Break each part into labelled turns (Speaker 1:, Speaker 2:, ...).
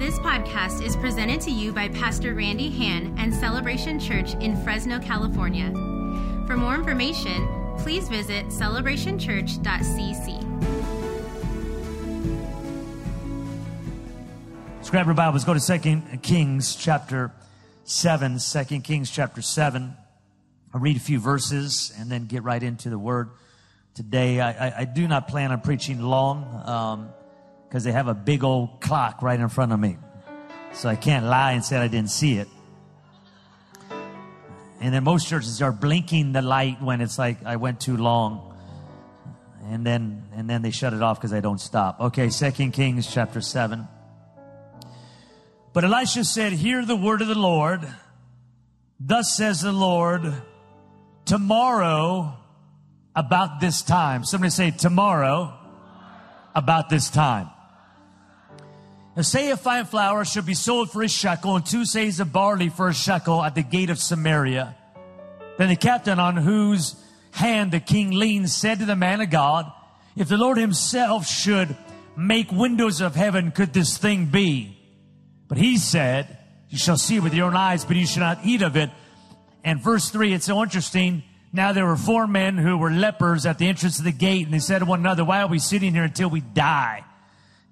Speaker 1: This podcast is presented to you by Pastor Randy Han and Celebration Church in Fresno, California. For more information, please visit celebrationchurch.cc.
Speaker 2: Let's grab our Bibles, go to 2 Kings chapter 7. 2 Kings chapter 7. I'll read a few verses and then get right into the word. Today, I, I, I do not plan on preaching long um, because they have a big old clock right in front of me. So I can't lie and say I didn't see it. And then most churches are blinking the light when it's like I went too long. And then and then they shut it off because I don't stop. Okay, Second Kings chapter 7. But Elisha said, Hear the word of the Lord. Thus says the Lord, tomorrow about this time. Somebody say, tomorrow about this time. A say of fine flour should be sold for a shekel, and two seahs of barley for a shekel at the gate of Samaria. Then the captain on whose hand the king leaned said to the man of God, If the Lord himself should make windows of heaven, could this thing be? But he said, You shall see with your own eyes, but you shall not eat of it. And verse 3, it's so interesting. Now there were four men who were lepers at the entrance of the gate, and they said to one another, Why are we sitting here until we die?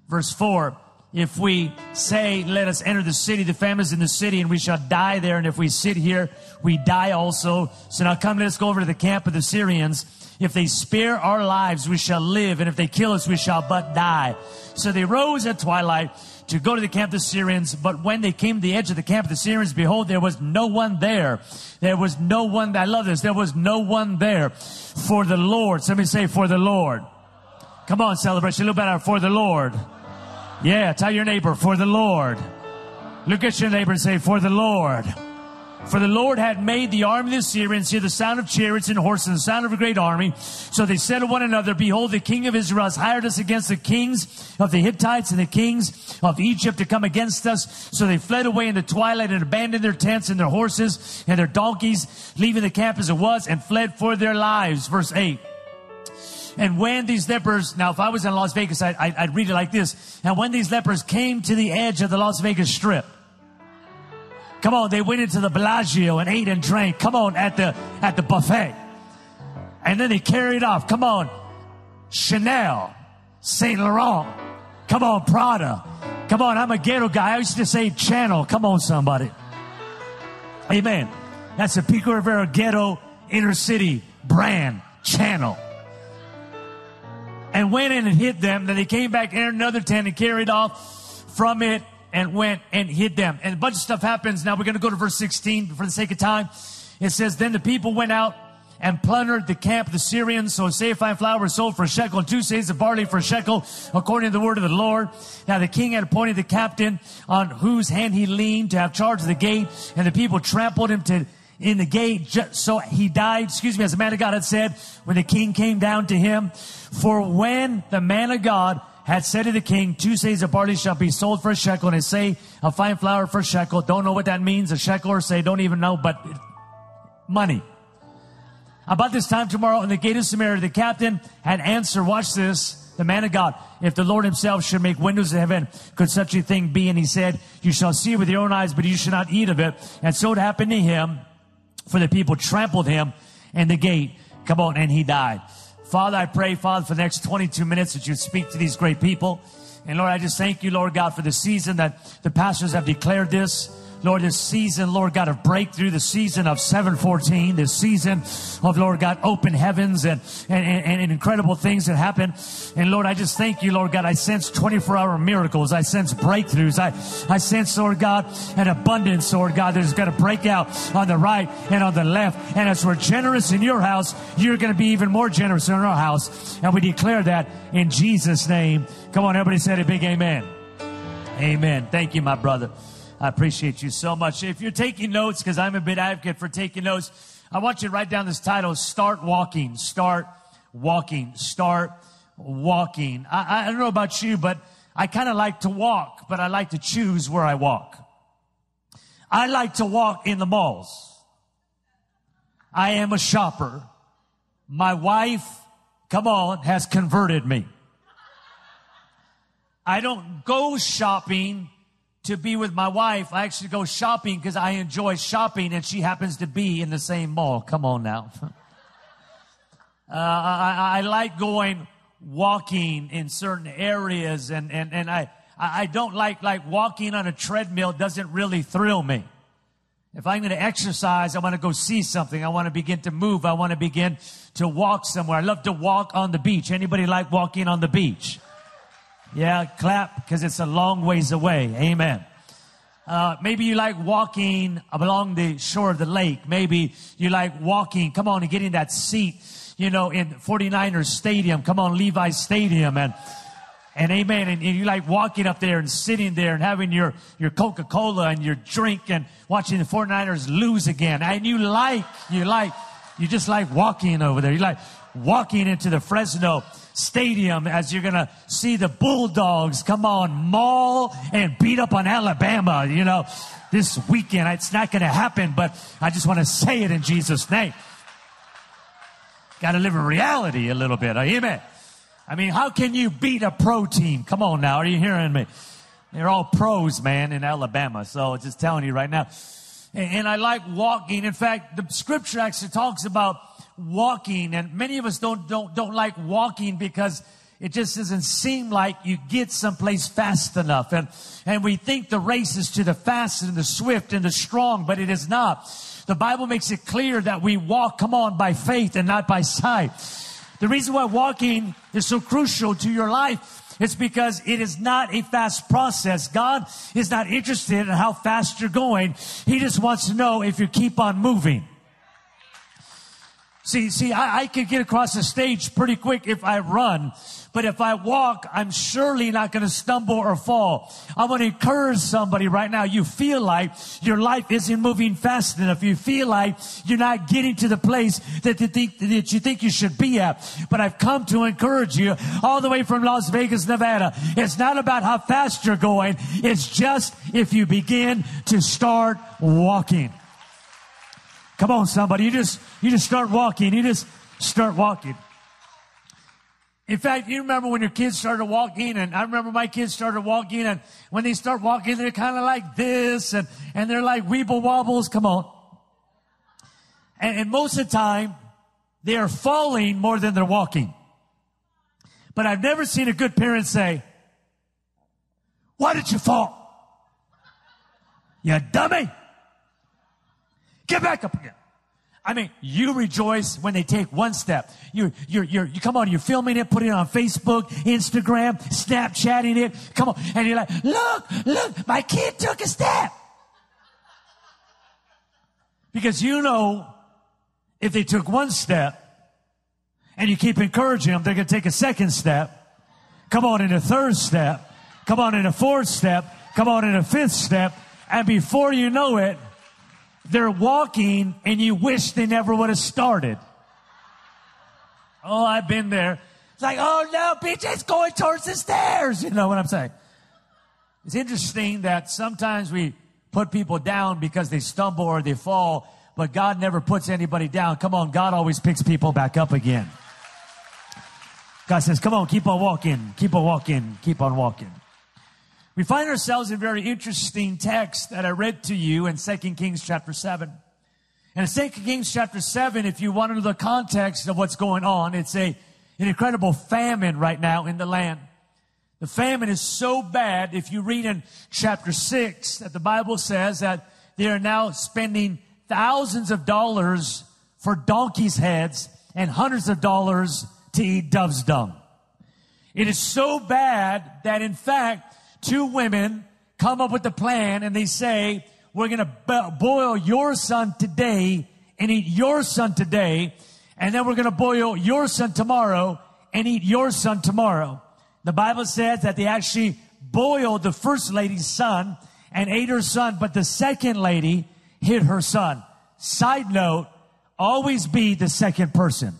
Speaker 2: Verse 4, if we say, let us enter the city, the famine is in the city, and we shall die there. And if we sit here, we die also. So now come, let us go over to the camp of the Syrians. If they spare our lives, we shall live. And if they kill us, we shall but die. So they rose at twilight to go to the camp of the Syrians. But when they came to the edge of the camp of the Syrians, behold, there was no one there. There was no one. I love this. There was no one there for the Lord. Somebody say, for the Lord. Come on, celebration. A little better. For the Lord. Yeah, tell your neighbor, for the Lord. Look at your neighbor and say, for the Lord. For the Lord had made the army of the Assyrians hear the sound of chariots and horses the sound of a great army. So they said to one another, Behold, the king of Israel has hired us against the kings of the Hittites and the kings of Egypt to come against us. So they fled away in the twilight and abandoned their tents and their horses and their donkeys, leaving the camp as it was and fled for their lives. Verse 8. And when these lepers, now if I was in Las Vegas, I, I, I'd read it like this. And when these lepers came to the edge of the Las Vegas Strip, come on, they went into the Bellagio and ate and drank. Come on, at the at the buffet, and then they carried off. Come on, Chanel, Saint Laurent. Come on, Prada. Come on, I'm a ghetto guy. I used to say Channel. Come on, somebody. Amen. That's a Pico Rivera ghetto inner city brand channel and went in and hid them. Then they came back, entered another tent, and carried off from it and went and hid them. And a bunch of stuff happens. Now we're going to go to verse 16 for the sake of time. It says, Then the people went out and plundered the camp of the Syrians. So fine flour was sold for a shekel and two seahs of barley for a shekel, according to the word of the Lord. Now the king had appointed the captain on whose hand he leaned to have charge of the gate, and the people trampled him to in the gate. So he died, excuse me, as the man of God had said, when the king came down to him. For when the man of God had said to the king, two seahs of barley shall be sold for a shekel, and a say a fine flour for a shekel. Don't know what that means, a shekel or say, don't even know, but money. About this time tomorrow in the gate of Samaria, the captain had answered, watch this, the man of God, if the Lord himself should make windows in heaven, could such a thing be? And he said, you shall see with your own eyes, but you shall not eat of it. And so it happened to him for the people trampled him in the gate. Come on, and he died. Father, I pray, Father, for the next 22 minutes that you speak to these great people. And Lord, I just thank you, Lord God, for the season that the pastors have declared this. Lord, this season, Lord God, of breakthrough, the season of 714, this season of, Lord God, open heavens and, and, and, and incredible things that happen. And Lord, I just thank you, Lord God. I sense 24 hour miracles. I sense breakthroughs. I, I sense, Lord God, an abundance, Lord God, that is going to break out on the right and on the left. And as we're generous in your house, you're going to be even more generous in our house. And we declare that in Jesus' name. Come on, everybody said a big amen. Amen. Thank you, my brother. I appreciate you so much. If you're taking notes, because I'm a big advocate for taking notes, I want you to write down this title, Start Walking, Start Walking, Start Walking. I, I don't know about you, but I kind of like to walk, but I like to choose where I walk. I like to walk in the malls. I am a shopper. My wife, come on, has converted me. I don't go shopping to be with my wife, I actually go shopping because I enjoy shopping and she happens to be in the same mall. Come on now. uh, I, I like going walking in certain areas and, and, and I, I don't like, like walking on a treadmill doesn't really thrill me. If I'm going to exercise, I want to go see something. I want to begin to move. I want to begin to walk somewhere. I love to walk on the beach. Anybody like walking on the beach? Yeah, clap because it's a long ways away. Amen. Uh, maybe you like walking along the shore of the lake. Maybe you like walking, come on, and getting that seat, you know, in 49ers Stadium. Come on, Levi Stadium. And, and amen. And, and you like walking up there and sitting there and having your, your Coca-Cola and your drink and watching the 49ers lose again. And you like, you like, you just like walking over there. You like walking into the Fresno Stadium as you're going to see the Bulldogs come on, maul and beat up on Alabama, you know, this weekend. It's not going to happen, but I just want to say it in Jesus' name. Got to live in reality a little bit. Amen. I mean, how can you beat a pro team? Come on now. Are you hearing me? They're all pros, man, in Alabama. So just telling you right now. And, and I like walking. In fact, the scripture actually talks about walking and many of us don't, don't, don't like walking because it just doesn't seem like you get someplace fast enough. And, and we think the race is to the fast and the swift and the strong, but it is not. The Bible makes it clear that we walk, come on, by faith and not by sight. The reason why walking is so crucial to your life is because it is not a fast process. God is not interested in how fast you're going. He just wants to know if you keep on moving. See, see, I, I can get across the stage pretty quick if I run, but if I walk, I'm surely not going to stumble or fall. I want to encourage somebody right now. You feel like your life isn't moving fast enough. You feel like you're not getting to the place that you think, that you think you should be at. But I've come to encourage you all the way from Las Vegas, Nevada. It's not about how fast you're going. It's just if you begin to start walking. Come on, somebody. You just, you just start walking. You just start walking. In fact, you remember when your kids started walking, and I remember my kids started walking, and when they start walking, they're kind of like this, and, and they're like weeble wobbles. Come on. And, and most of the time, they are falling more than they're walking. But I've never seen a good parent say, why did you fall? You dummy. Get back up again. I mean, you rejoice when they take one step. You, you, you, you come on, you're filming it, putting it on Facebook, Instagram, Snapchatting it. Come on. And you're like, look, look, my kid took a step. Because you know, if they took one step and you keep encouraging them, they're going to take a second step. Come on in a third step. Come on in a fourth step. Come on in a fifth step. And before you know it, they're walking and you wish they never would have started. Oh, I've been there. It's like, oh no, BJ's going towards the stairs. You know what I'm saying? It's interesting that sometimes we put people down because they stumble or they fall, but God never puts anybody down. Come on, God always picks people back up again. God says, come on, keep on walking, keep on walking, keep on walking. We find ourselves in a very interesting text that I read to you in 2 Kings chapter 7. And in 2 Kings chapter 7, if you want to know the context of what's going on, it's a, an incredible famine right now in the land. The famine is so bad, if you read in chapter 6, that the Bible says that they are now spending thousands of dollars for donkeys' heads and hundreds of dollars to eat dove's dung. It is so bad that in fact, two women come up with a plan and they say, we're going to boil your son today and eat your son today. And then we're going to boil your son tomorrow and eat your son tomorrow. The Bible says that they actually boiled the first lady's son and ate her son, but the second lady hid her son. Side note, always be the second person.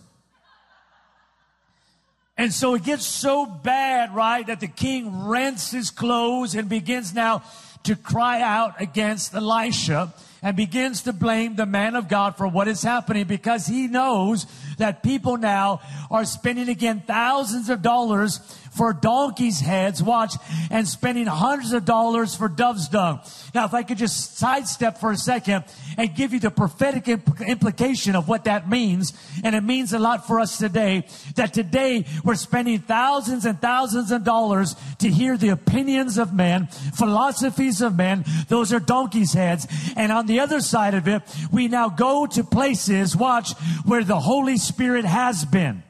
Speaker 2: And so it gets so bad, right, that the king rents his clothes and begins now to cry out against Elisha and begins to blame the man of God for what is happening because he knows that people now are spending again thousands of dollars for donkeys' heads, watch, and spending hundreds of dollars for dove's dung. Now, if I could just sidestep for a second and give you the prophetic imp- implication of what that means, and it means a lot for us today, that today we're spending thousands and thousands of dollars to hear the opinions of men, philosophies of men. Those are donkey's heads. And on the other side of it, we now go to places, watch, where the Holy Spirit has been.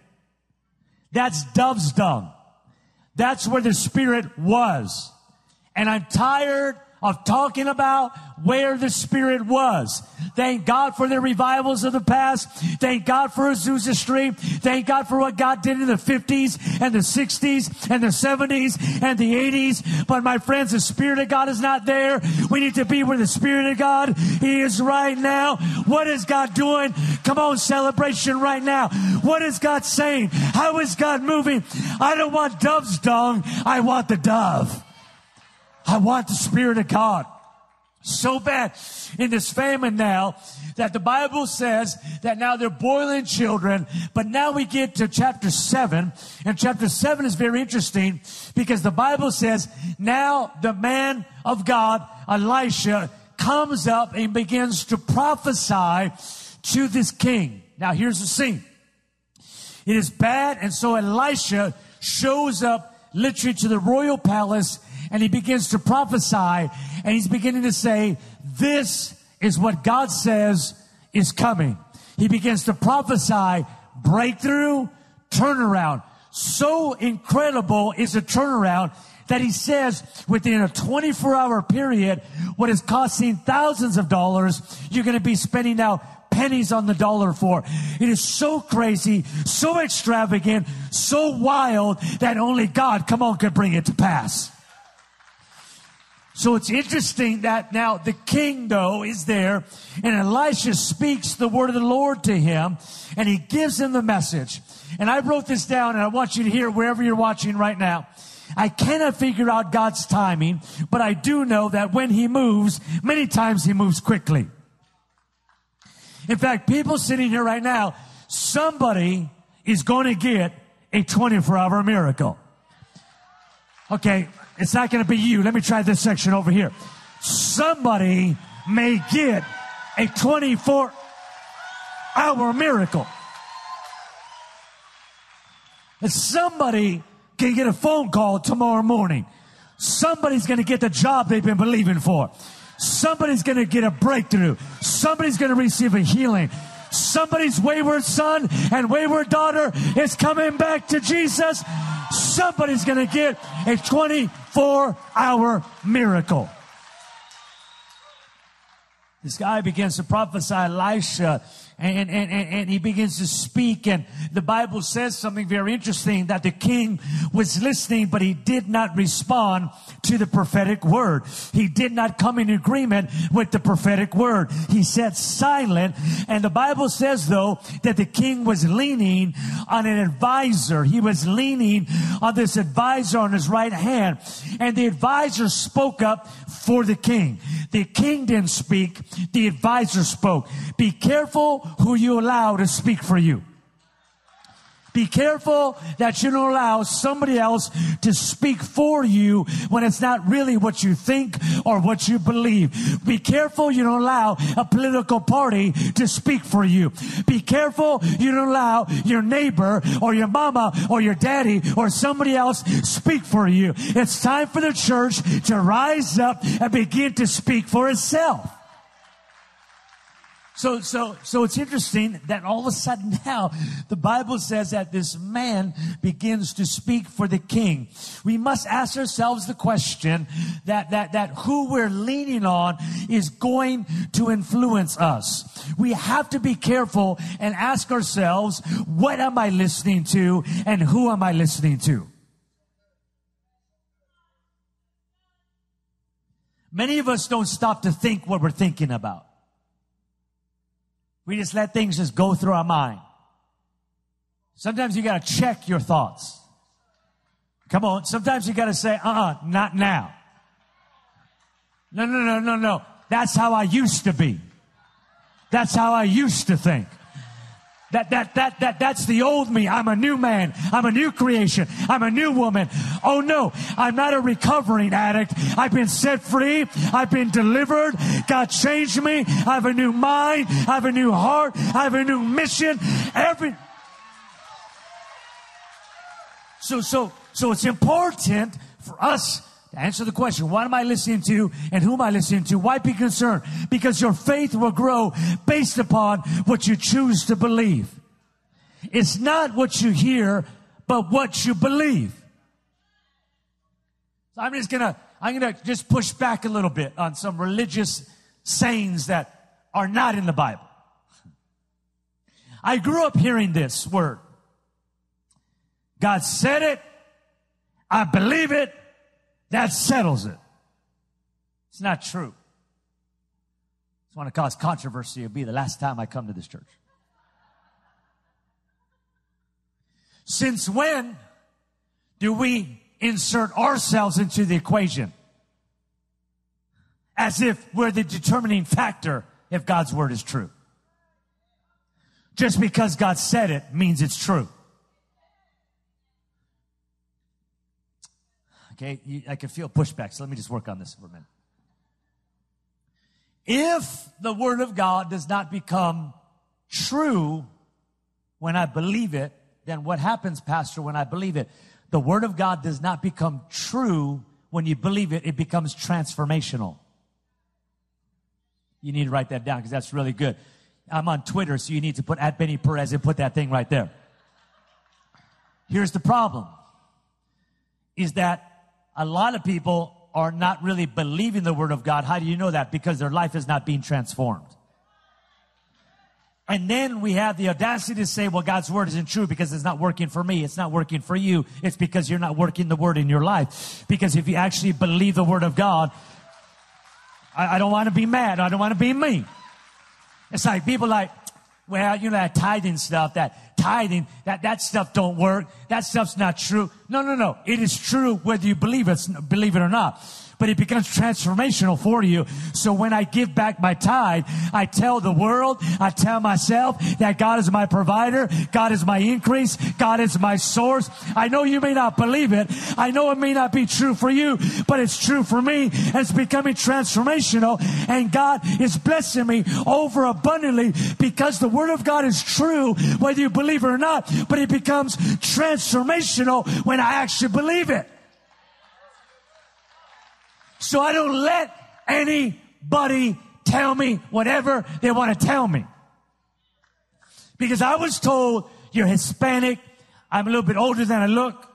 Speaker 2: That's dove's dung. That's where the Spirit was. And I'm tired of talking about where the Spirit was. Thank God for the revivals of the past. Thank God for Azusa Street. Thank God for what God did in the 50s and the 60s and the 70s and the 80s. But my friends, the Spirit of God is not there. We need to be where the Spirit of God is right now. What is God doing? Come on, celebration right now. What is God saying? How is God moving? I don't want dove's dung. I want the dove. I want the Spirit of God so bad in this famine now that the Bible says that now they're boiling children. But now we get to chapter seven and chapter seven is very interesting because the Bible says now the man of God, Elisha, comes up and begins to prophesy to this king. Now here's the scene. It is bad. And so Elisha shows up literally to the royal palace and he begins to prophesy and he's beginning to say, this is what God says is coming. He begins to prophesy breakthrough, turnaround. So incredible is the turnaround that he says within a 24 hour period, what is costing thousands of dollars, you're going to be spending now pennies on the dollar for. It is so crazy, so extravagant, so wild that only God, come on, could bring it to pass. So it's interesting that now the king, though, is there, and Elisha speaks the word of the Lord to him, and he gives him the message. And I wrote this down, and I want you to hear wherever you're watching right now. I cannot figure out God's timing, but I do know that when he moves, many times he moves quickly. In fact, people sitting here right now, somebody is going to get a 24 hour miracle. Okay, it's not going to be you. Let me try this section over here. Somebody may get a 24 hour miracle. Somebody can get a phone call tomorrow morning. Somebody's going to get the job they've been believing for. Somebody's going to get a breakthrough. Somebody's going to receive a healing. Somebody's wayward son and wayward daughter is coming back to Jesus somebody's going to get a 24 hour miracle. This guy begins to prophesy Elisha and, and, and, and, he begins to speak. And the Bible says something very interesting that the king was listening, but he did not respond to the prophetic word. He did not come in agreement with the prophetic word. He sat silent. And the Bible says, though, that the king was leaning on an advisor. He was leaning on this advisor on his right hand. And the advisor spoke up for the king. The king didn't speak. The advisor spoke. Be careful who you allow to speak for you. Be careful that you don't allow somebody else to speak for you when it's not really what you think or what you believe. Be careful you don't allow a political party to speak for you. Be careful you don't allow your neighbor or your mama or your daddy or somebody else speak for you. It's time for the church to rise up and begin to speak for itself. So, so, so it's interesting that all of a sudden now the Bible says that this man begins to speak for the king. We must ask ourselves the question that, that, that who we're leaning on is going to influence us. We have to be careful and ask ourselves, what am I listening to and who am I listening to? Many of us don't stop to think what we're thinking about. We just let things just go through our mind. Sometimes you got to check your thoughts. Come on. Sometimes you got to say, uh uh not now. No, no, no, no, no. That's how I used to be. That's how I used to think. That, that, that, that, that's the old me. I'm a new man. I'm a new creation. I'm a new woman. Oh no, I'm not a recovering addict. I've been set free. I've been delivered. God changed me. I have a new mind. I have a new heart. I have a new mission. Every, so, so, so it's important for us answer the question, what am I listening to and who am I listening to? Why be concerned? Because your faith will grow based upon what you choose to believe. It's not what you hear, but what you believe. So I'm just gonna, I'm gonna just push back a little bit on some religious sayings that are not in the Bible. I grew up hearing this word. God said it. I believe it. That settles it. It's not true. It's want to cause controversy. It'll be the last time I come to this church. Since when do we insert ourselves into the equation? As if we're the determining factor if God's word is true. Just because God said it means it's true. Okay, you, I can feel pushback, so let me just work on this for a minute. If the Word of God does not become true when I believe it, then what happens, Pastor, when I believe it? The Word of God does not become true when you believe it, it becomes transformational. You need to write that down because that's really good. I'm on Twitter, so you need to put at Benny Perez and put that thing right there. Here's the problem is that a lot of people are not really believing the word of God. How do you know that? Because their life is not being transformed. And then we have the audacity to say, well, God's word isn't true because it's not working for me. It's not working for you. It's because you're not working the word in your life. Because if you actually believe the word of God, I, I don't want to be mad. I don't want to be mean. It's like people like, well, you know, that tithing stuff, that tithing, that, that stuff don't work. That stuff's not true. No, no, no. It is true whether you believe it, believe it or not but it becomes transformational for you. So when I give back my tithe, I tell the world, I tell myself that God is my provider, God is my increase, God is my source. I know you may not believe it. I know it may not be true for you, but it's true for me and it's becoming transformational and God is blessing me over abundantly because the word of God is true whether you believe it or not, but it becomes transformational when I actually believe it. So I don't let anybody tell me whatever they want to tell me. Because I was told you're Hispanic. I'm a little bit older than I look.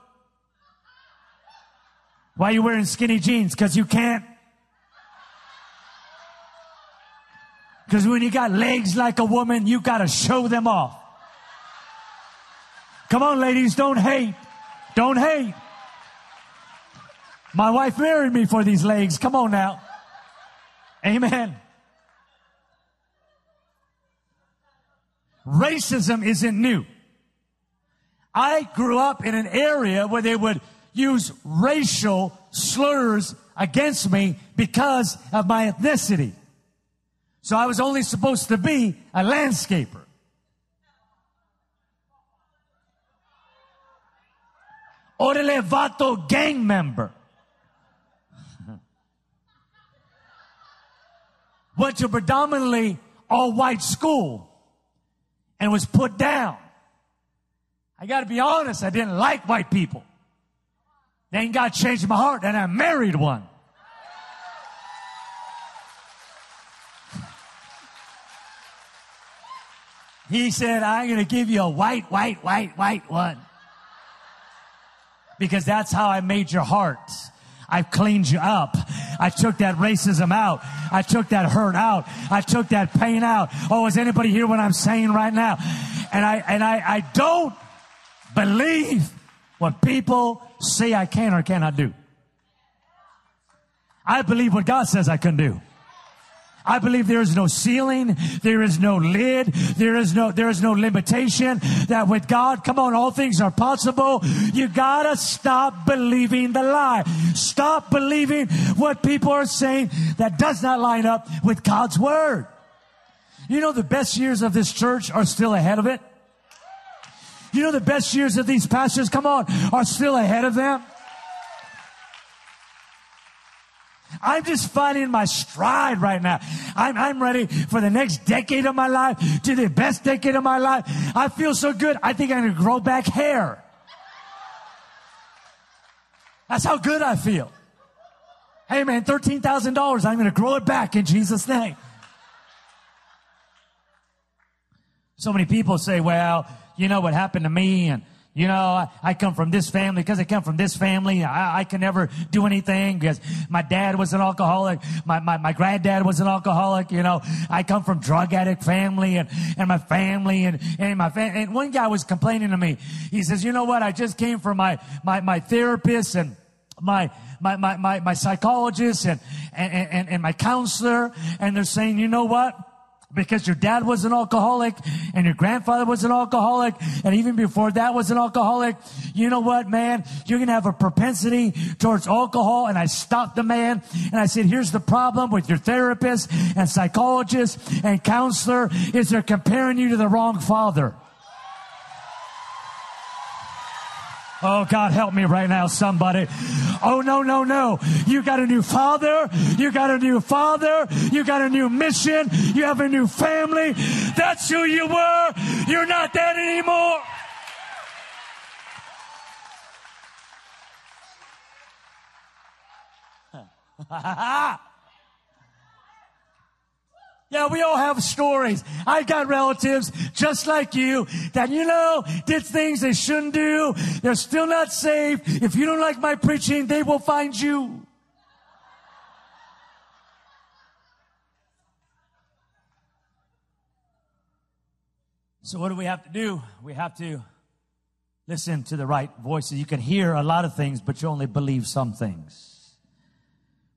Speaker 2: Why are you wearing skinny jeans? Cause you can't. Cause when you got legs like a woman, you gotta show them off. Come on, ladies, don't hate. Don't hate. My wife married me for these legs. Come on now. Amen. Racism isn't new. I grew up in an area where they would use racial slurs against me because of my ethnicity. So I was only supposed to be a landscaper. Vato gang member. Went to predominantly all white school and was put down. I got to be honest, I didn't like white people. Then God changed my heart and I married one. He said, I'm going to give you a white, white, white, white one. Because that's how I made your heart. I've cleaned you up. I took that racism out. I took that hurt out. I took that pain out. Oh, is anybody hear what I'm saying right now? And I, and I, I don't believe what people say I can or cannot do. I believe what God says I can do. I believe there is no ceiling. There is no lid. There is no, there is no limitation that with God, come on, all things are possible. You gotta stop believing the lie. Stop believing what people are saying that does not line up with God's word. You know, the best years of this church are still ahead of it. You know the best years of these pastors, come on, are still ahead of them. I'm just finding my stride right now. I'm, I'm ready for the next decade of my life to the best decade of my life. I feel so good. I think I'm going to grow back hair. That's how good I feel. Hey man, $13,000. I'm going to grow it back in Jesus' name. So many people say, well, you know what happened to me and you know, I, I, come from this family because I come from this family. I, I, can never do anything because my dad was an alcoholic. My, my, my granddad was an alcoholic. You know, I come from drug addict family and, and my family and, and my family. And one guy was complaining to me. He says, you know what? I just came from my, my, my therapist and my, my, my, my, my psychologist and, and, and, and my counselor. And they're saying, you know what? Because your dad was an alcoholic and your grandfather was an alcoholic and even before that was an alcoholic. You know what, man? You're going to have a propensity towards alcohol. And I stopped the man and I said, here's the problem with your therapist and psychologist and counselor is they're comparing you to the wrong father. Oh, God, help me right now, somebody. Oh, no, no, no. You got a new father. You got a new father. You got a new mission. You have a new family. That's who you were. You're not that anymore. Yeah, we all have stories. I got relatives just like you that, you know, did things they shouldn't do. They're still not saved. If you don't like my preaching, they will find you. So what do we have to do? We have to listen to the right voices. You can hear a lot of things, but you only believe some things.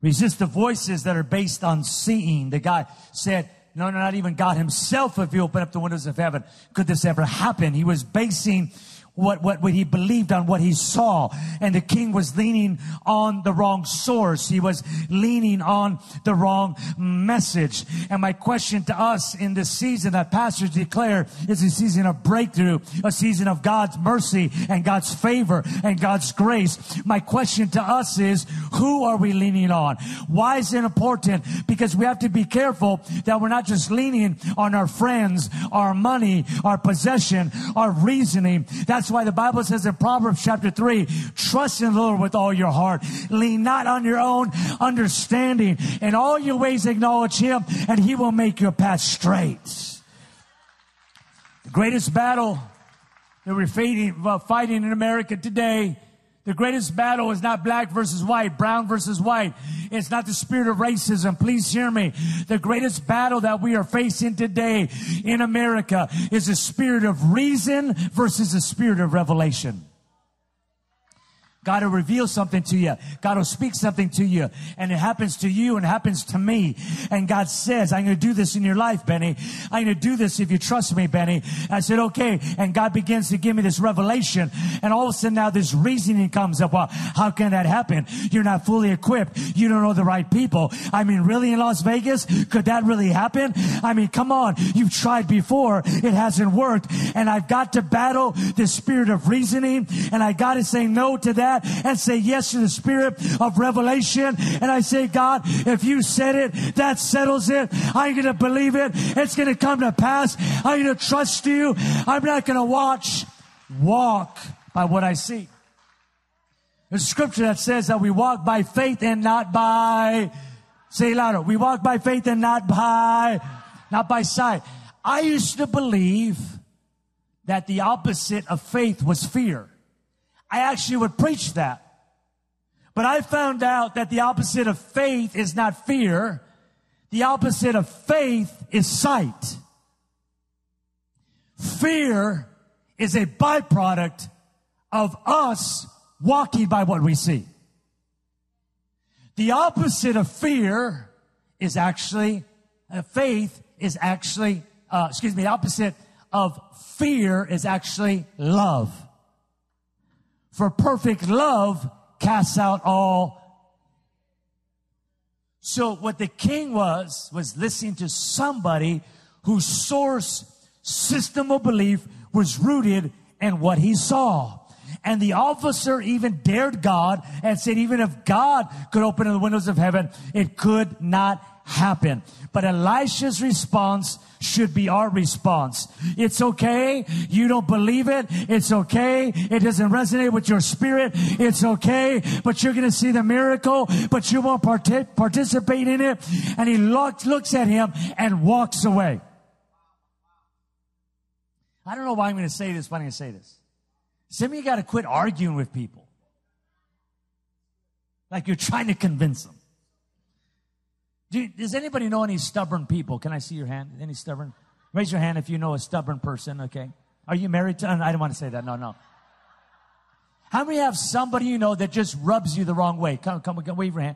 Speaker 2: Resist the voices that are based on seeing. The guy said, no, no, not even God himself, if he opened up the windows of heaven, could this ever happen? He was basing what, what, what he believed on what he saw. And the king was leaning on the wrong source. He was leaning on the wrong message. And my question to us in this season that pastors declare is a season of breakthrough, a season of God's mercy and God's favor and God's grace. My question to us is, who are we leaning on? Why is it important? Because we have to be careful that we're not just leaning on our friends, our money, our possession, our reasoning. That's why the Bible says in Proverbs chapter 3, trust in the Lord with all your heart. Lean not on your own understanding. In all your ways acknowledge Him and He will make your path straight. The greatest battle that we're fighting, uh, fighting in America today the greatest battle is not black versus white, brown versus white. It's not the spirit of racism. Please hear me. The greatest battle that we are facing today in America is the spirit of reason versus the spirit of revelation. God will reveal something to you. God will speak something to you. And it happens to you and it happens to me. And God says, I'm going to do this in your life, Benny. I'm going to do this if you trust me, Benny. I said, okay. And God begins to give me this revelation. And all of a sudden now this reasoning comes up. Well, how can that happen? You're not fully equipped. You don't know the right people. I mean, really in Las Vegas? Could that really happen? I mean, come on. You've tried before. It hasn't worked. And I've got to battle the spirit of reasoning. And I got to say no to that that and say yes to the spirit of revelation. And I say, God, if you said it, that settles it. I'm going to believe it. It's going to come to pass. I'm going to trust you. I'm not going to watch, walk by what I see. There's scripture that says that we walk by faith and not by, say louder, we walk by faith and not by, not by sight. I used to believe that the opposite of faith was fear. I actually would preach that. But I found out that the opposite of faith is not fear. The opposite of faith is sight. Fear is a byproduct of us walking by what we see. The opposite of fear is actually, uh, faith is actually, uh, excuse me, the opposite of fear is actually love. For perfect love casts out all. So what the king was, was listening to somebody whose source system of belief was rooted in what he saw. And the officer even dared God and said, even if God could open the windows of heaven, it could not happen. But Elisha's response should be our response. It's okay. You don't believe it. It's okay. It doesn't resonate with your spirit. It's okay. But you're going to see the miracle, but you won't part- participate in it. And he looks, looks at him and walks away. I don't know why I'm going to say this, but I'm going to say this. Some of you got to quit arguing with people. Like you're trying to convince them. Do you, does anybody know any stubborn people? Can I see your hand? Any stubborn? Raise your hand if you know a stubborn person, okay? Are you married to? I don't want to say that. No, no. How many have somebody you know that just rubs you the wrong way? Come, come, come wave your hand.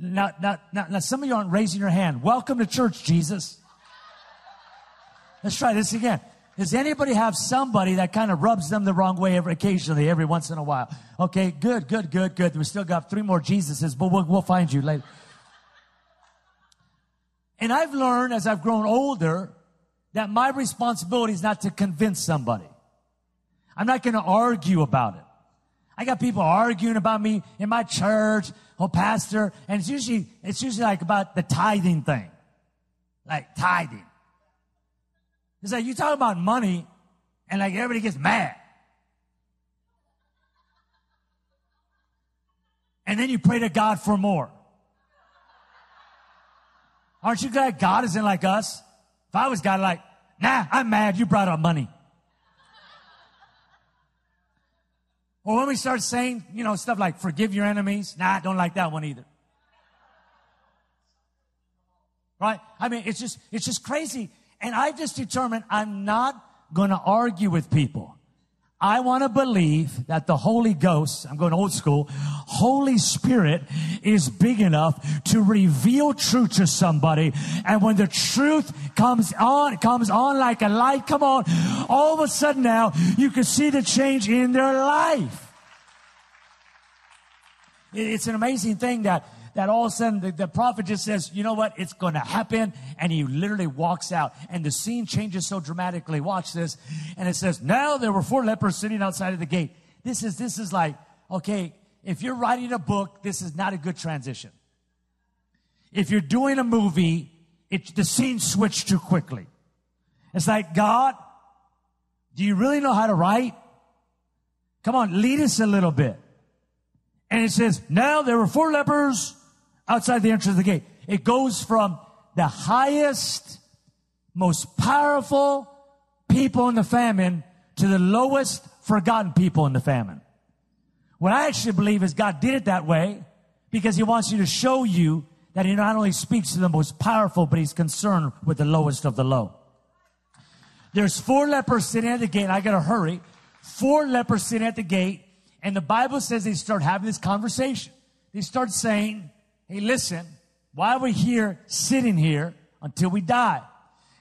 Speaker 2: Now, now, now, now, some of you aren't raising your hand. Welcome to church, Jesus. Let's try this again. Does anybody have somebody that kind of rubs them the wrong way every occasionally, every once in a while? Okay, good, good, good, good. We still got three more Jesuses, but we'll, we'll find you later. And I've learned as I've grown older that my responsibility is not to convince somebody. I'm not going to argue about it. I got people arguing about me in my church, oh pastor, and it's usually, it's usually like about the tithing thing. Like tithing. It's like you talk about money and like everybody gets mad. And then you pray to God for more. Aren't you glad God isn't like us? If I was God, like, nah, I'm mad. You brought up money. or when we start saying, you know, stuff like forgive your enemies, nah, I don't like that one either. Right? I mean, it's just, it's just crazy. And I've just determined I'm not going to argue with people. I want to believe that the Holy Ghost, I'm going old school, Holy Spirit is big enough to reveal truth to somebody. And when the truth comes on, comes on like a light, come on, all of a sudden now you can see the change in their life. It's an amazing thing that that all of a sudden the, the, prophet just says, you know what, it's going to happen. And he literally walks out and the scene changes so dramatically. Watch this. And it says, now there were four lepers sitting outside of the gate. This is, this is like, okay, if you're writing a book, this is not a good transition. If you're doing a movie, it, the scene switched too quickly. It's like, God, do you really know how to write? Come on, lead us a little bit. And it says, now there were four lepers outside the entrance of the gate. It goes from the highest, most powerful people in the famine to the lowest forgotten people in the famine. What I actually believe is God did it that way because he wants you to show you that he not only speaks to the most powerful, but he's concerned with the lowest of the low. There's four lepers sitting at the gate. I gotta hurry. Four lepers sitting at the gate. And the Bible says they start having this conversation. They start saying, Hey, listen, why are we here sitting here until we die?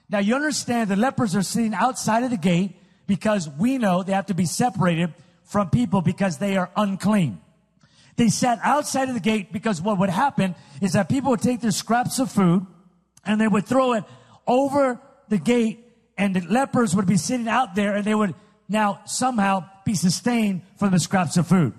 Speaker 2: Now you understand the lepers are sitting outside of the gate because we know they have to be separated from people because they are unclean. They sat outside of the gate because what would happen is that people would take their scraps of food and they would throw it over the gate and the lepers would be sitting out there and they would now somehow be sustained from the scraps of food.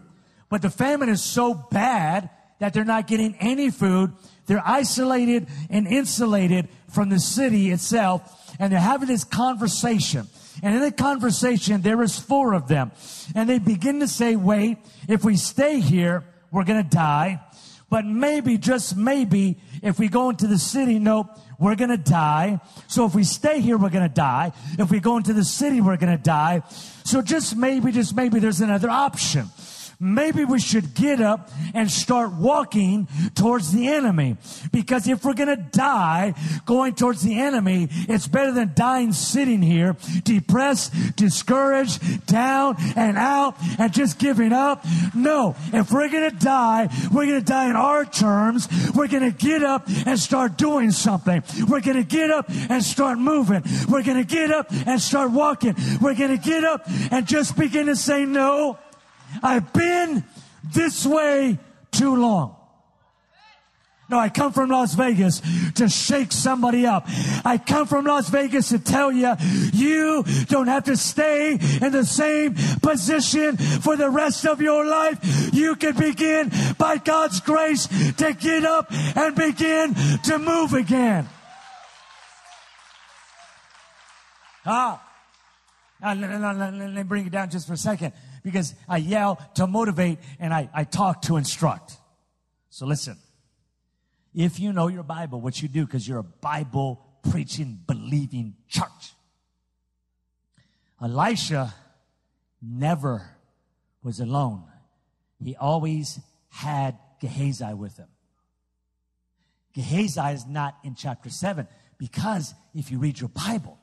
Speaker 2: But the famine is so bad that they're not getting any food. They're isolated and insulated from the city itself. And they're having this conversation. And in the conversation, there is four of them. And they begin to say, wait, if we stay here, we're going to die. But maybe, just maybe, if we go into the city, nope, we're going to die. So if we stay here, we're going to die. If we go into the city, we're going to die. So just maybe, just maybe there's another option maybe we should get up and start walking towards the enemy. Because if we're going to die going towards the enemy, it's better than dying sitting here, depressed, discouraged, down and out and just giving up. No, if we're going to die, we're going to die in our terms. We're going to get up and start doing something. We're going to get up and start moving. We're going to get up and start walking. We're going to get up and just begin to say no. I've been this way too long. No, I come from Las Vegas to shake somebody up. I come from Las Vegas to tell you, you don't have to stay in the same position for the rest of your life. You can begin by God's grace to get up and begin to move again. Ah. Now, let, let, let, let me bring it down just for a second because I yell to motivate and I, I talk to instruct. So listen. If you know your Bible, what you do, because you're a Bible preaching, believing church. Elisha never was alone. He always had Gehazi with him. Gehazi is not in chapter 7 because if you read your Bible,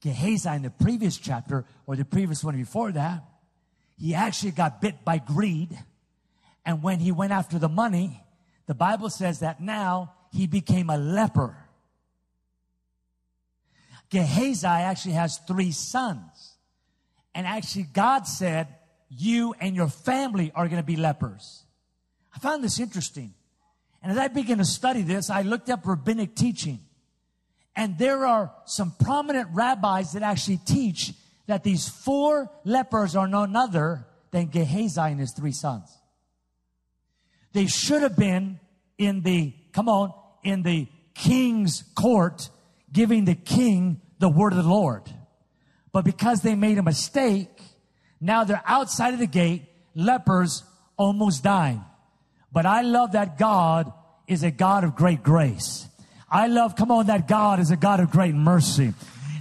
Speaker 2: Gehazi in the previous chapter or the previous one before that, he actually got bit by greed. And when he went after the money, the Bible says that now he became a leper. Gehazi actually has three sons. And actually, God said, You and your family are going to be lepers. I found this interesting. And as I began to study this, I looked up rabbinic teaching. And there are some prominent rabbis that actually teach that these four lepers are none other than Gehazi and his three sons. They should have been in the, come on, in the king's court, giving the king the word of the Lord. But because they made a mistake, now they're outside of the gate, lepers almost dying. But I love that God is a God of great grace. I love, come on, that God is a God of great mercy.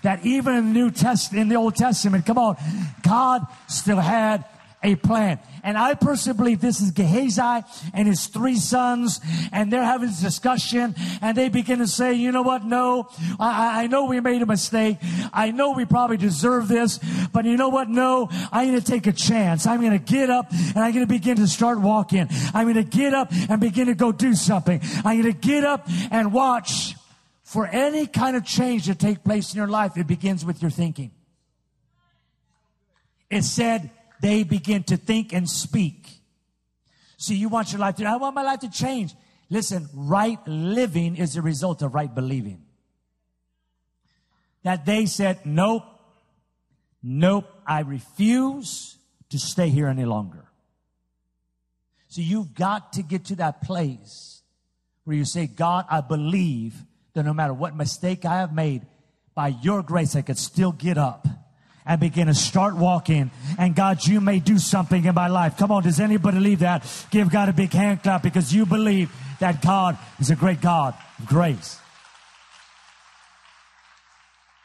Speaker 2: That even in the New Testament, in the Old Testament, come on, God still had a plan. And I personally believe this is Gehazi and his three sons, and they're having this discussion, and they begin to say, you know what? No, I, I know we made a mistake. I know we probably deserve this, but you know what? No, I'm going to take a chance. I'm going to get up and I'm going to begin to start walking. I'm going to get up and begin to go do something. I'm going to get up and watch. For any kind of change to take place in your life, it begins with your thinking. It said, they begin to think and speak. See, you want your life to, I want my life to change. Listen, right living is the result of right believing. That they said, nope, nope, I refuse to stay here any longer. So you've got to get to that place where you say, God, I believe that no matter what mistake I have made, by your grace, I could still get up and begin to start walking. And God, you may do something in my life. Come on, does anybody believe that? Give God a big hand clap because you believe that God is a great God of grace.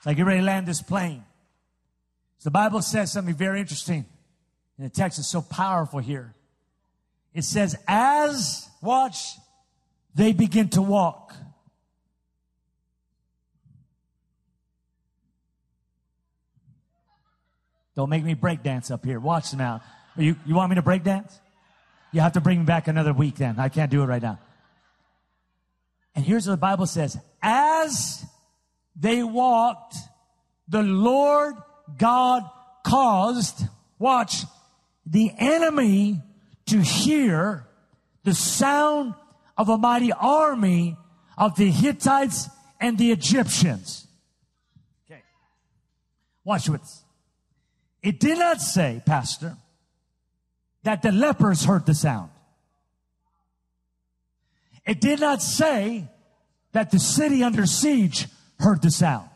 Speaker 2: So I get ready to land this plane. So the Bible says something very interesting. And the text is so powerful here. It says, as, watch, they begin to walk. Don't make me break dance up here. Watch now. You, you want me to break dance? You have to bring me back another week then. I can't do it right now. And here's what the Bible says. As they walked, the Lord God caused, watch, the enemy to hear the sound of a mighty army of the Hittites and the Egyptians. Okay. Watch this. It did not say, Pastor, that the lepers heard the sound. It did not say that the city under siege heard the sound.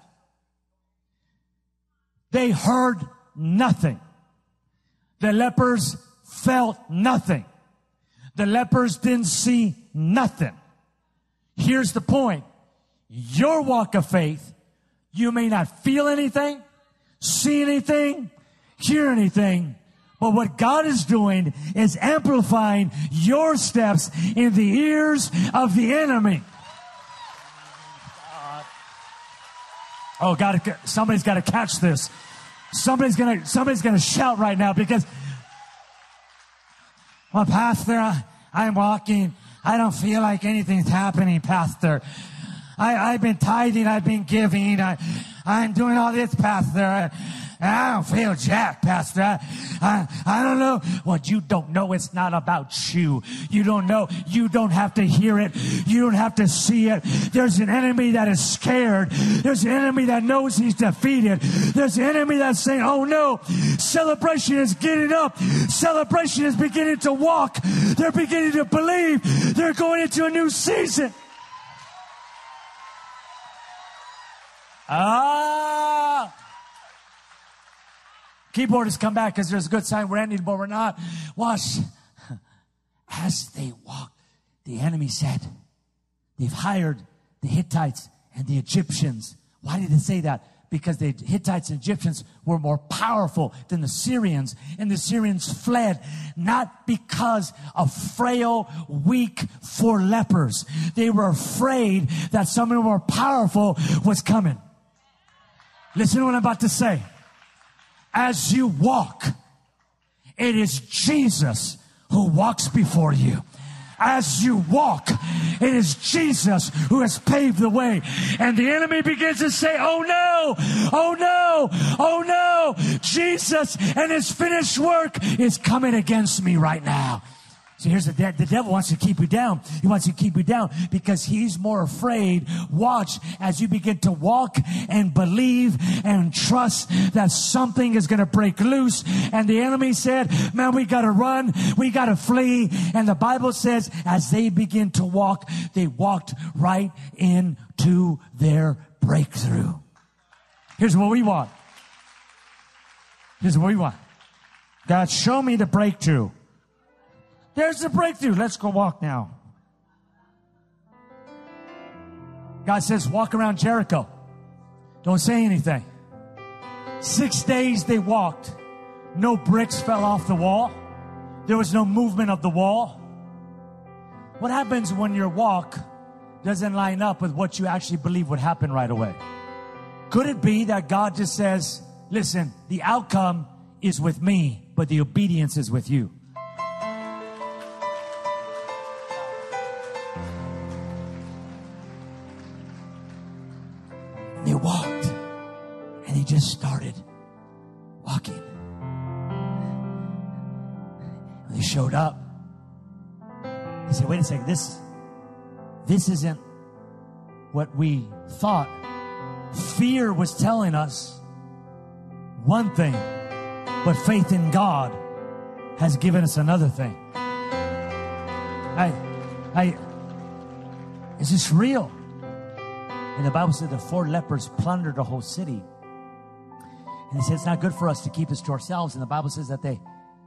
Speaker 2: They heard nothing. The lepers felt nothing. The lepers didn't see nothing. Here's the point. Your walk of faith, you may not feel anything, see anything, hear anything. But what God is doing is amplifying your steps in the ears of the enemy. Oh, God, somebody's got to catch this. Somebody's gonna, somebody's gonna shout right now because, well, Pastor, I, I'm walking. I don't feel like anything's happening, Pastor. I, I've been tithing. I've been giving. I, I'm doing all this, Pastor I don't feel jack, Pastor. I, I, don't know what you don't know. It's not about you. You don't know. You don't have to hear it. You don't have to see it. There's an enemy that is scared. There's an enemy that knows he's defeated. There's an enemy that's saying, oh no, celebration is getting up. Celebration is beginning to walk. They're beginning to believe. They're going into a new season. Ah! Keyboardists come back because there's a good sign we're ending, but we're not. Watch. As they walked, the enemy said, they've hired the Hittites and the Egyptians. Why did it say that? Because the Hittites and Egyptians were more powerful than the Syrians, and the Syrians fled not because of frail, weak four lepers. They were afraid that someone more powerful was coming. Listen to what I'm about to say. As you walk, it is Jesus who walks before you as you walk. It is Jesus who has paved the way. And the enemy begins to say, Oh no, oh no, oh no. Jesus and his finished work is coming against me right now. Here's the, de- the devil wants to keep you down. He wants to keep you down because he's more afraid. Watch as you begin to walk and believe and trust that something is going to break loose. And the enemy said, man, we got to run. We got to flee. And the Bible says as they begin to walk, they walked right into their breakthrough. Here's what we want. Here's what we want. God, show me the breakthrough. There's the breakthrough. Let's go walk now. God says, walk around Jericho. Don't say anything. Six days they walked. No bricks fell off the wall. There was no movement of the wall. What happens when your walk doesn't line up with what you actually believe would happen right away? Could it be that God just says, listen, the outcome is with me, but the obedience is with you? Just started walking. When they showed up, they said, wait a second, this, this isn't what we thought. Fear was telling us one thing, but faith in God has given us another thing. I, I, is this real? And the Bible said the four lepers plundered the whole city. And he said it's not good for us to keep this to ourselves. And the Bible says that they,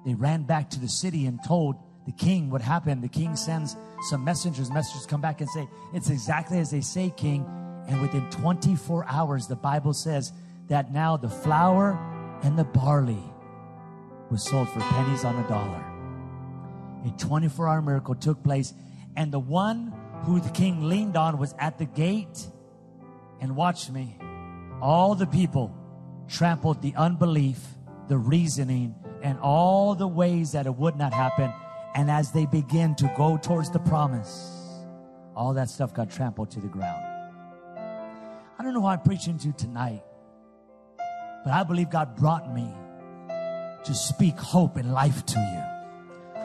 Speaker 2: they ran back to the city and told the king what happened. The king sends some messengers. Messengers come back and say, It's exactly as they say, king. And within 24 hours, the Bible says that now the flour and the barley was sold for pennies on a dollar. A 24 hour miracle took place. And the one who the king leaned on was at the gate and watched me. All the people trampled the unbelief, the reasoning, and all the ways that it would not happen. And as they begin to go towards the promise, all that stuff got trampled to the ground. I don't know who I'm preaching to you tonight, but I believe God brought me to speak hope and life to you.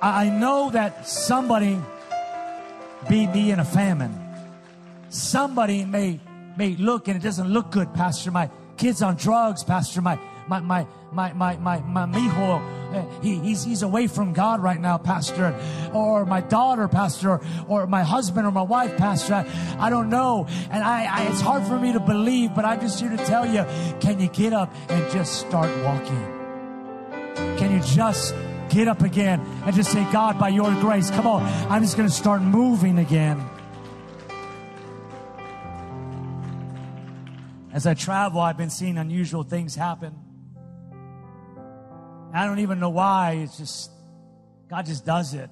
Speaker 2: I know that somebody beat me in a famine. Somebody may may look and it doesn't look good, Pastor. My kid's on drugs, Pastor. My my my my my my, my mijo, eh, he, he's he's away from God right now, Pastor. Or my daughter, Pastor, or my husband or my wife, Pastor. I, I don't know, and I, I it's hard for me to believe, but I'm just here to tell you: Can you get up and just start walking? Can you just get up again and just say, God, by your grace, come on, I'm just going to start moving again. As I travel, I've been seeing unusual things happen. I don't even know why. It's just, God just does it.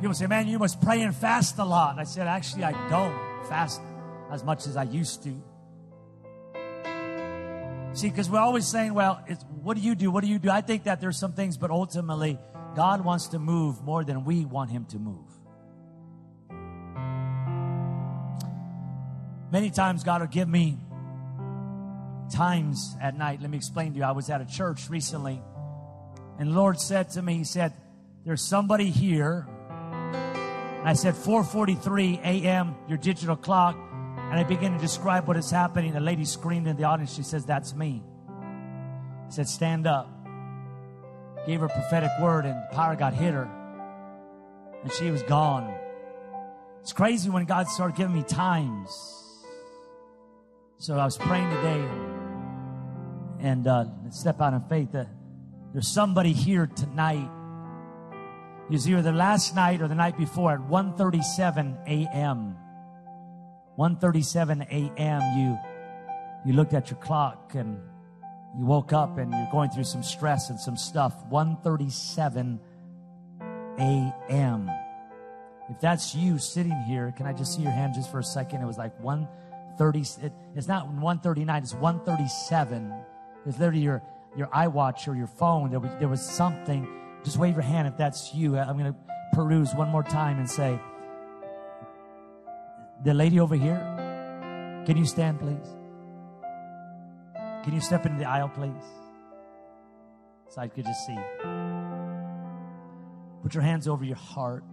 Speaker 2: People say, man, you must pray and fast a lot. I said, actually, I don't fast as much as I used to. See, because we're always saying, well, it's, what do you do? What do you do? I think that there's some things, but ultimately, God wants to move more than we want Him to move. Many times God will give me times at night. Let me explain to you. I was at a church recently, and the Lord said to me, He said, There's somebody here. And I said, 4:43 a.m. Your digital clock, and I began to describe what is happening. A lady screamed in the audience. She says, "That's me." I said, "Stand up." Gave her a prophetic word, and power got hit her, and she was gone. It's crazy when God started giving me times. So I was praying today, and uh, step out in faith that there's somebody here tonight. Was either the last night or the night before at 1:37 a.m. 1:37 a.m. You you looked at your clock and you woke up and you're going through some stress and some stuff. 1:37 a.m. If that's you sitting here, can I just see your hand just for a second? It was like 1:30. It, it's not 1:39. It's 1:37. It's literally your your iWatch or your phone. There was there was something. Just wave your hand if that's you. I'm going to peruse one more time and say, the lady over here, can you stand, please? Can you step into the aisle, please? So I could just see. Put your hands over your heart.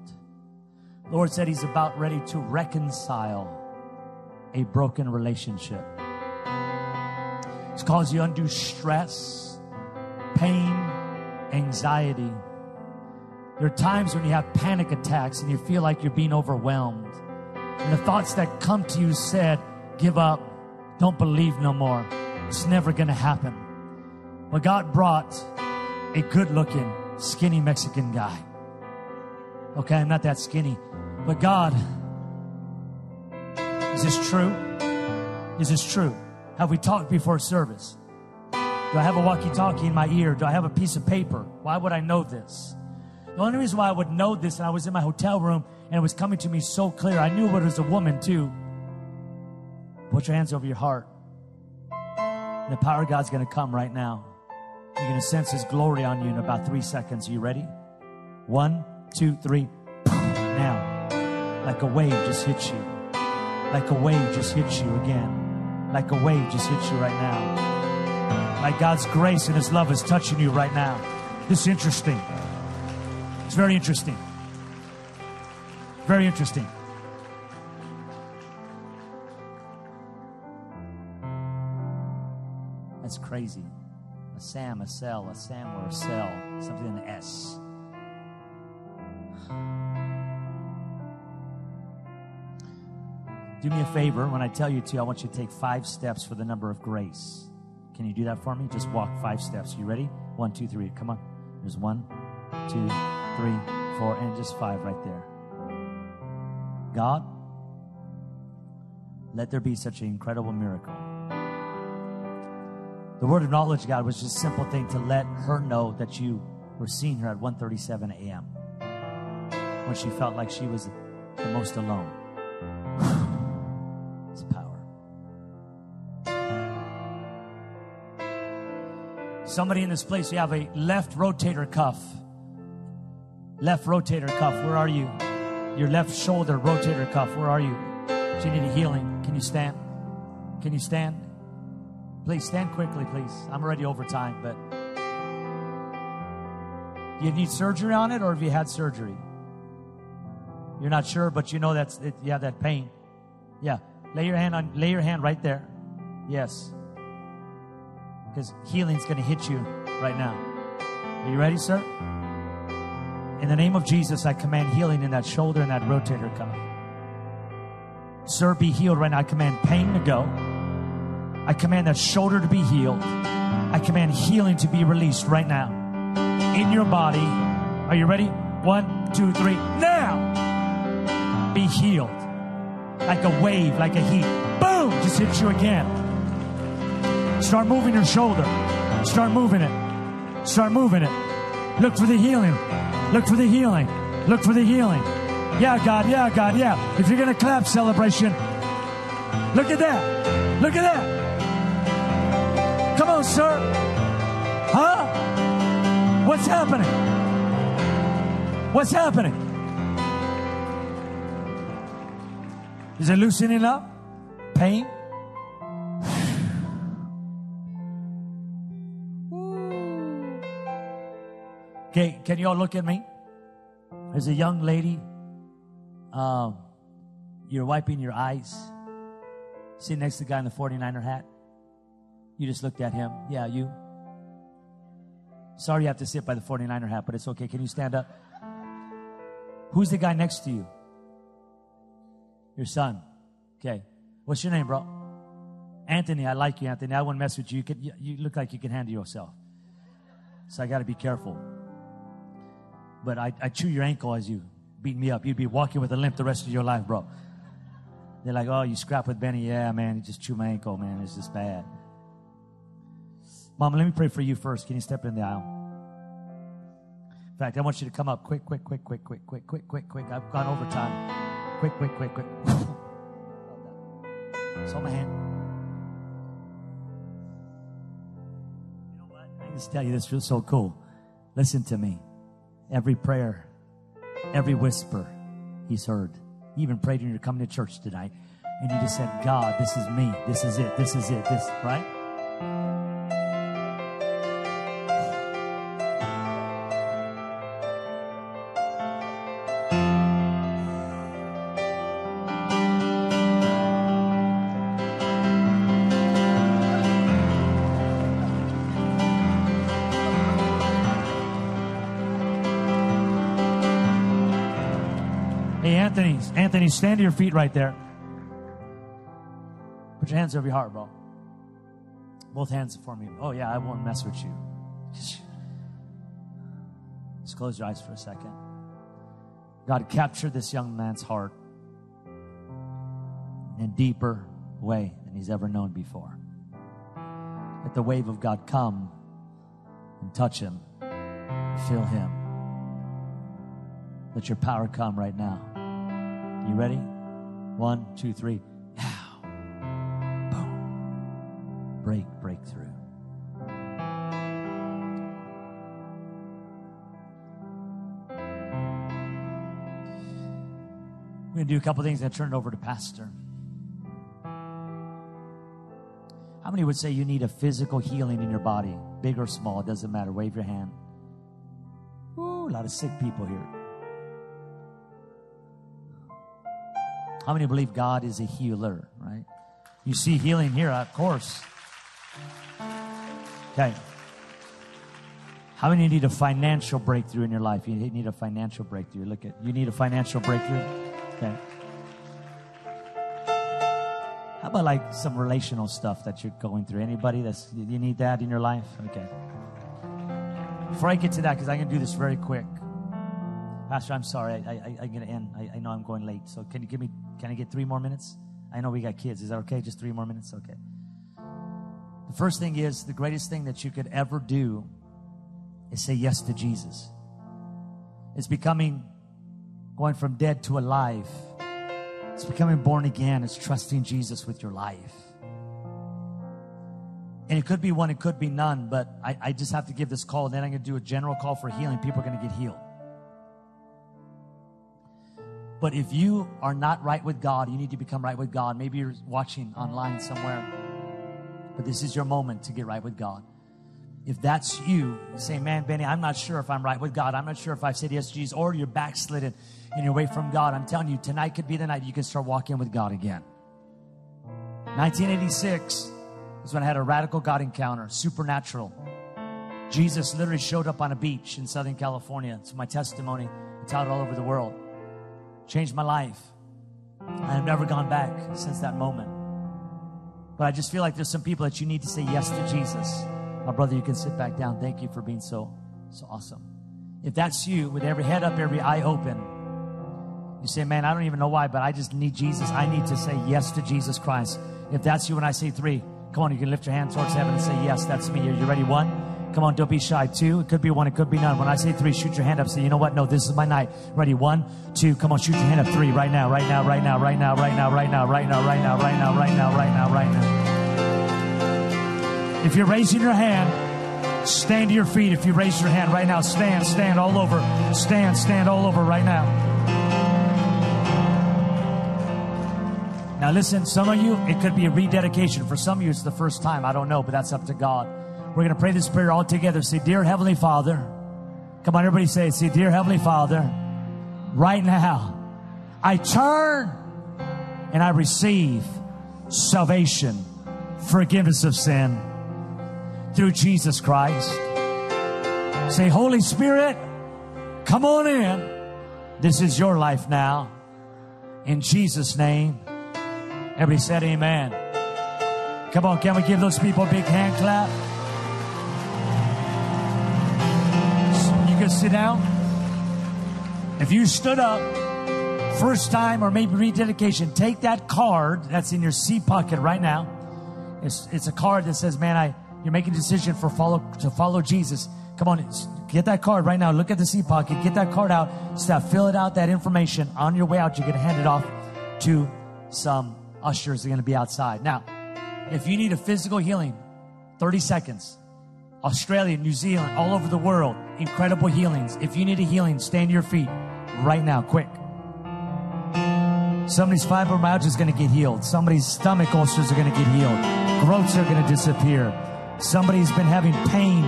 Speaker 2: Lord said He's about ready to reconcile a broken relationship. It's caused you undue stress, pain, anxiety. There are times when you have panic attacks and you feel like you're being overwhelmed. And the thoughts that come to you said, give up, don't believe no more. It's never going to happen. But God brought a good looking, skinny Mexican guy. Okay, I'm not that skinny. But God, is this true? Is this true? Have we talked before service? Do I have a walkie talkie in my ear? Do I have a piece of paper? Why would I know this? The only reason why I would know this, and I was in my hotel room and it was coming to me so clear, I knew it was a woman too. Put your hands over your heart. The power of God's going to come right now. You're going to sense His glory on you in about three seconds. Are you ready? One, two, three. Now, like a wave just hits you. Like a wave just hits you again. Like a wave just hits you right now. Like God's grace and His love is touching you right now. This is interesting. It's very interesting. Very interesting. That's crazy. A Sam, a cell, a Sam or a cell, something in the S. Do me a favor. When I tell you to, I want you to take five steps for the number of grace. Can you do that for me? Just walk five steps. You ready? One, two, three. Come on. There's one, two, three, four, and just five right there. God, let there be such an incredible miracle. The word of knowledge, God, was just a simple thing to let her know that you were seeing her at 1.37 a.m. when she felt like she was the most alone. Somebody in this place, you have a left rotator cuff. Left rotator cuff, where are you? Your left shoulder rotator cuff, where are you? Do you need a healing? Can you stand? Can you stand? Please stand quickly, please. I'm already over time, but do you need surgery on it or have you had surgery? You're not sure, but you know that's it, have that pain. Yeah. Lay your hand on lay your hand right there. Yes. Because healing's gonna hit you right now. Are you ready, sir? In the name of Jesus, I command healing in that shoulder and that rotator cuff. Sir, be healed right now. I command pain to go. I command that shoulder to be healed. I command healing to be released right now in your body. Are you ready? One, two, three. Now be healed like a wave, like a heat. Boom! Just hit you again. Start moving your shoulder. Start moving it. Start moving it. Look for the healing. Look for the healing. Look for the healing. Yeah, God. Yeah, God. Yeah. If you're going to clap celebration, look at that. Look at that. Come on, sir. Huh? What's happening? What's happening? Is it loosening up? Pain? Okay, can you all look at me? There's a young lady. Um, you're wiping your eyes. Sitting next to the guy in the 49er hat. You just looked at him. Yeah, you. Sorry you have to sit by the 49er hat, but it's okay. Can you stand up? Who's the guy next to you? Your son. Okay. What's your name, bro? Anthony. I like you, Anthony. I won't mess with you. You, could, you, you look like you can handle yourself. So I got to be careful. But I, I chew your ankle as you beat me up. You'd be walking with a limp the rest of your life, bro. They're like, oh, you scrap with Benny. Yeah, man. He just chewed my ankle, man. It's just bad. Mama, let me pray for you first. Can you step in the aisle? In fact, I want you to come up quick, quick, quick, quick, quick, quick, quick, quick, quick. I've gone over time. Quick, quick, quick, quick. It's on my hand. You know what? I just tell you this feels so cool. Listen to me. Every prayer, every whisper, He's heard. You even prayed when you're coming to church tonight, and you just said, God, this is me. This is it. This is it. This, right? Hey, Anthony, Anthony, stand to your feet right there. Put your hands over your heart, bro. Both hands for me. Oh, yeah, I won't mess with you. Just close your eyes for a second. God, capture this young man's heart in a deeper way than he's ever known before. Let the wave of God come and touch him, fill him. Let your power come right now. You ready? One, two, three. Now. Boom. Break, breakthrough. We're going to do a couple things and turn it over to Pastor. How many would say you need a physical healing in your body? Big or small, it doesn't matter. Wave your hand. Ooh, a lot of sick people here. How many believe God is a healer, right? You see healing here, of course. Okay. How many need a financial breakthrough in your life? You need a financial breakthrough. Look at you need a financial breakthrough. Okay. How about like some relational stuff that you're going through? Anybody that's you need that in your life? Okay. Before I get to that, because I can do this very quick. Pastor, I'm sorry. I, I, I'm going to end. I, I know I'm going late. So can you give me, can I get three more minutes? I know we got kids. Is that okay? Just three more minutes? Okay. The first thing is the greatest thing that you could ever do is say yes to Jesus. It's becoming, going from dead to alive. It's becoming born again. It's trusting Jesus with your life. And it could be one, it could be none, but I, I just have to give this call. And then I'm going to do a general call for healing. People are going to get healed. But if you are not right with God, you need to become right with God. Maybe you're watching online somewhere, but this is your moment to get right with God. If that's you, say, Man, Benny, I'm not sure if I'm right with God. I'm not sure if I've said yes to Jesus, or you're backslidden and you're away from God. I'm telling you, tonight could be the night you can start walking with God again. 1986 is when I had a radical God encounter, supernatural. Jesus literally showed up on a beach in Southern California. It's my testimony. It's out all over the world changed my life. I have never gone back since that moment. But I just feel like there's some people that you need to say yes to Jesus. My brother, you can sit back down. Thank you for being so, so awesome. If that's you, with every head up, every eye open, you say, Man, I don't even know why, but I just need Jesus. I need to say yes to Jesus Christ. If that's you when I say three, come on, you can lift your hand towards heaven and say, Yes, that's me. Are you ready? One. Come on, don't be shy. Two, it could be one, it could be none. When I say three, shoot your hand up. Say, you know what? No, this is my night. Ready? One, two. Come on, shoot your hand up. Three, right now, right now, right now, right now, right now, right now, right now, right now, right now, right now, right now, right now. If you're raising your hand, stand to your feet. If you raise your hand right now, stand, stand all over. Stand, stand all over right now. Now listen, some of you, it could be a rededication. For some of you, it's the first time. I don't know, but that's up to God. We're going to pray this prayer all together. Say, Dear Heavenly Father, Come on, everybody say it. See, dear Heavenly Father, right now, I turn and I receive salvation, forgiveness of sin through Jesus Christ. Say, Holy Spirit, come on in. This is your life now. In Jesus' name. Everybody said amen. Come on, can we give those people a big hand clap? Sit down. If you stood up, first time or maybe rededication, take that card that's in your seat pocket right now. It's, it's a card that says, man, I, you're making a decision for follow, to follow Jesus. Come on, get that card right now. Look at the seat pocket. Get that card out. Stop, fill it out, that information. On your way out, you're to hand it off to some ushers. They're to be outside. Now, if you need a physical healing, 30 seconds. Australia, New Zealand, all over the world, incredible healings. If you need a healing, stand to your feet right now, quick. Somebody's fibromyalgia is going to get healed. Somebody's stomach ulcers are going to get healed. Growths are going to disappear. Somebody's been having pain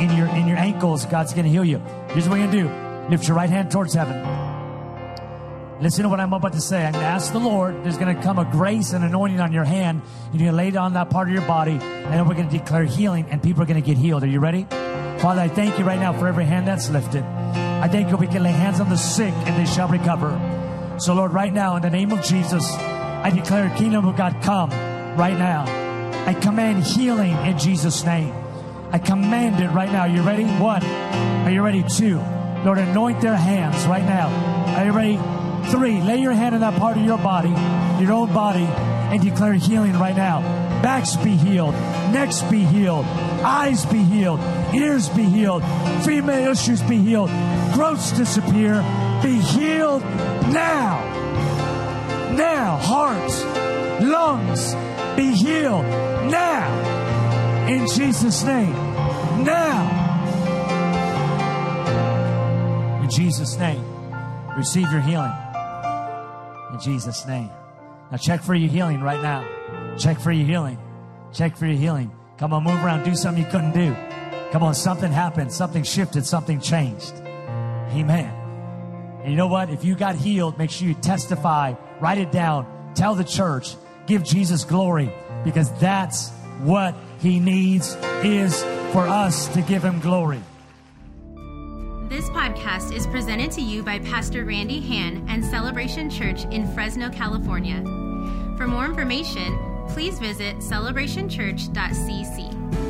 Speaker 2: in your in your ankles. God's going to heal you. Here's what you're going to do: lift your right hand towards heaven. Listen to what I'm about to say. I'm going to ask the Lord. There's going to come a grace and anointing on your hand. You're going to lay it on that part of your body, and then we're going to declare healing, and people are going to get healed. Are you ready? Father, I thank you right now for every hand that's lifted. I thank you we can lay hands on the sick and they shall recover. So, Lord, right now, in the name of Jesus, I declare kingdom of God come right now. I command healing in Jesus' name. I command it right now. Are you ready? One. Are you ready? Two. Lord, anoint their hands right now. Are you ready? Three. Lay your hand on that part of your body, your own body, and declare healing right now. Backs be healed. Necks be healed. Eyes be healed. Ears be healed. Female issues be healed. Growths disappear. Be healed now. Now. Hearts, lungs, be healed now. In Jesus' name. Now. In Jesus' name. Receive your healing. In Jesus' name. Now check for your healing right now. Check for your healing. Check for your healing. Come on, move around. Do something you couldn't do. Come on, something happened. Something shifted. Something changed. Amen. And you know what? If you got healed, make sure you testify. Write it down. Tell the church. Give Jesus glory because that's what he needs is for us to give him glory.
Speaker 1: This podcast is presented to you by Pastor Randy Han and Celebration Church in Fresno, California. For more information, please visit celebrationchurch.cc.